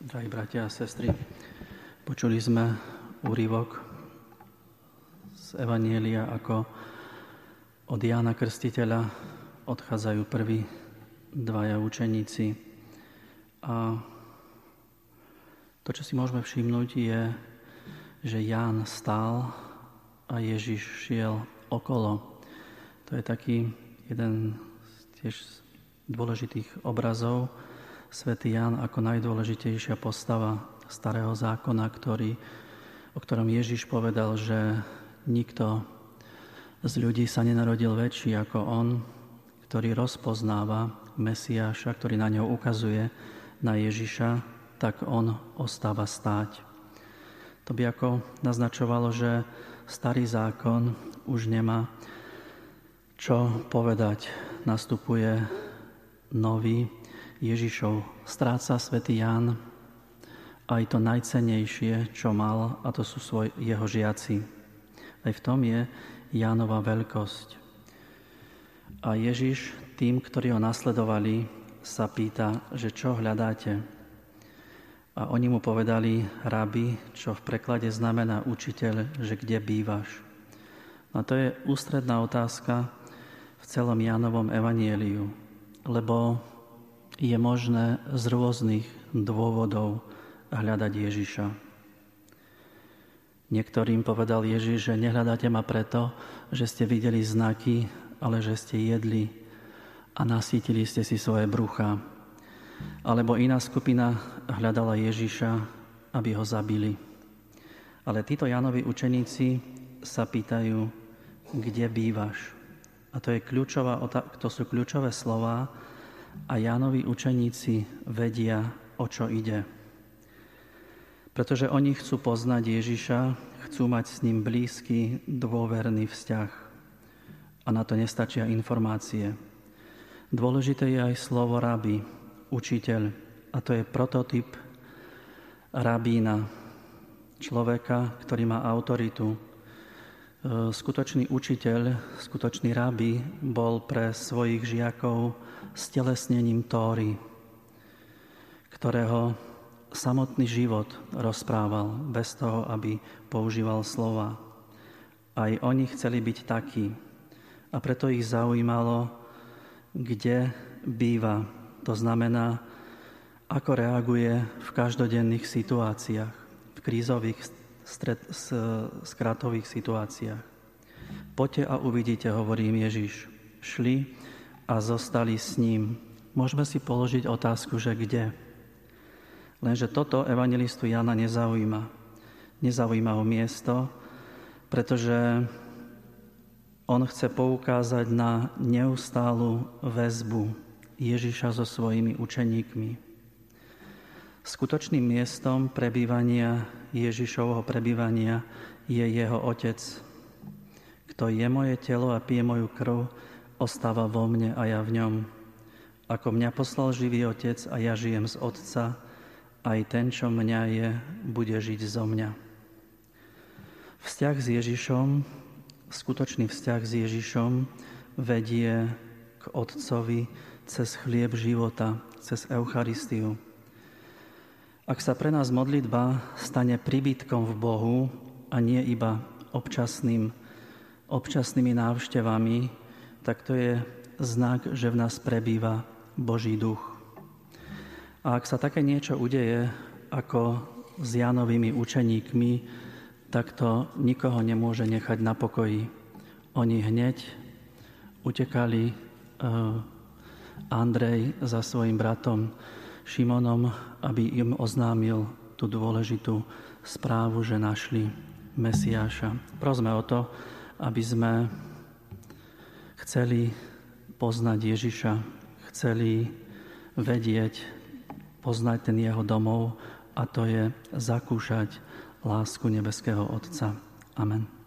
Drahí bratia a sestry, počuli sme úryvok z Evanielia, ako od Jána Krstiteľa odchádzajú prví dvaja učeníci. A to, čo si môžeme všimnúť, je, že Ján stál a Ježiš šiel okolo. To je taký jeden z tiež dôležitých obrazov, svätý Jan ako najdôležitejšia postava starého zákona, ktorý, o ktorom Ježiš povedal, že nikto z ľudí sa nenarodil väčší ako on, ktorý rozpoznáva Mesiáša, ktorý na ňo ukazuje, na Ježiša, tak on ostáva stáť. To by ako naznačovalo, že starý zákon už nemá čo povedať. Nastupuje nový, Ježišov stráca svätý Ján aj to najcenejšie, čo mal, a to sú svoj, jeho žiaci. Aj v tom je Jánova veľkosť. A Ježiš tým, ktorí ho nasledovali, sa pýta, že čo hľadáte. A oni mu povedali, rabi, čo v preklade znamená učiteľ, že kde bývaš. A to je ústredná otázka v celom Jánovom evanieliu, lebo je možné z rôznych dôvodov hľadať Ježiša. Niektorým povedal Ježiš, že nehľadáte ma preto, že ste videli znaky, ale že ste jedli a nasítili ste si svoje brucha. Alebo iná skupina hľadala Ježiša, aby ho zabili. Ale títo Janovi učeníci sa pýtajú, kde bývaš? A to, je kľúčová, to sú kľúčové slova, a Jánovi učeníci vedia, o čo ide. Pretože oni chcú poznať Ježiša, chcú mať s ním blízky, dôverný vzťah. A na to nestačia informácie. Dôležité je aj slovo rabi, učiteľ. A to je prototyp rabína, človeka, ktorý má autoritu, skutočný učiteľ, skutočný rabi bol pre svojich žiakov stelesnením Tóry, ktorého samotný život rozprával bez toho, aby používal slova. Aj oni chceli byť takí a preto ich zaujímalo, kde býva. To znamená, ako reaguje v každodenných situáciách, v krízových stret, s, skratových situáciách. Poďte a uvidíte, hovorí im Ježiš. Šli a zostali s ním. Môžeme si položiť otázku, že kde? Lenže toto evangelistu Jana nezaujíma. Nezaujíma ho miesto, pretože on chce poukázať na neustálu väzbu Ježiša so svojimi učeníkmi. Skutočným miestom prebývania Ježišovho prebývania je jeho Otec. Kto je moje telo a pije moju krv, ostáva vo mne a ja v ňom. Ako mňa poslal živý Otec a ja žijem z Otca, aj ten, čo mňa je, bude žiť zo mňa. Vzťah s Ježišom, skutočný vzťah s Ježišom vedie k Otcovi cez chlieb života, cez Eucharistiu. Ak sa pre nás modlitba stane príbytkom v Bohu a nie iba občasným, občasnými návštevami, tak to je znak, že v nás prebýva Boží duch. A ak sa také niečo udeje ako s Janovými učeníkmi, tak to nikoho nemôže nechať na pokoji. Oni hneď utekali uh, Andrej za svojim bratom Šimonom, aby im oznámil tú dôležitú správu, že našli Mesiáša. Prosme o to, aby sme chceli poznať Ježiša, chceli vedieť, poznať ten jeho domov a to je zakúšať lásku nebeského Otca. Amen.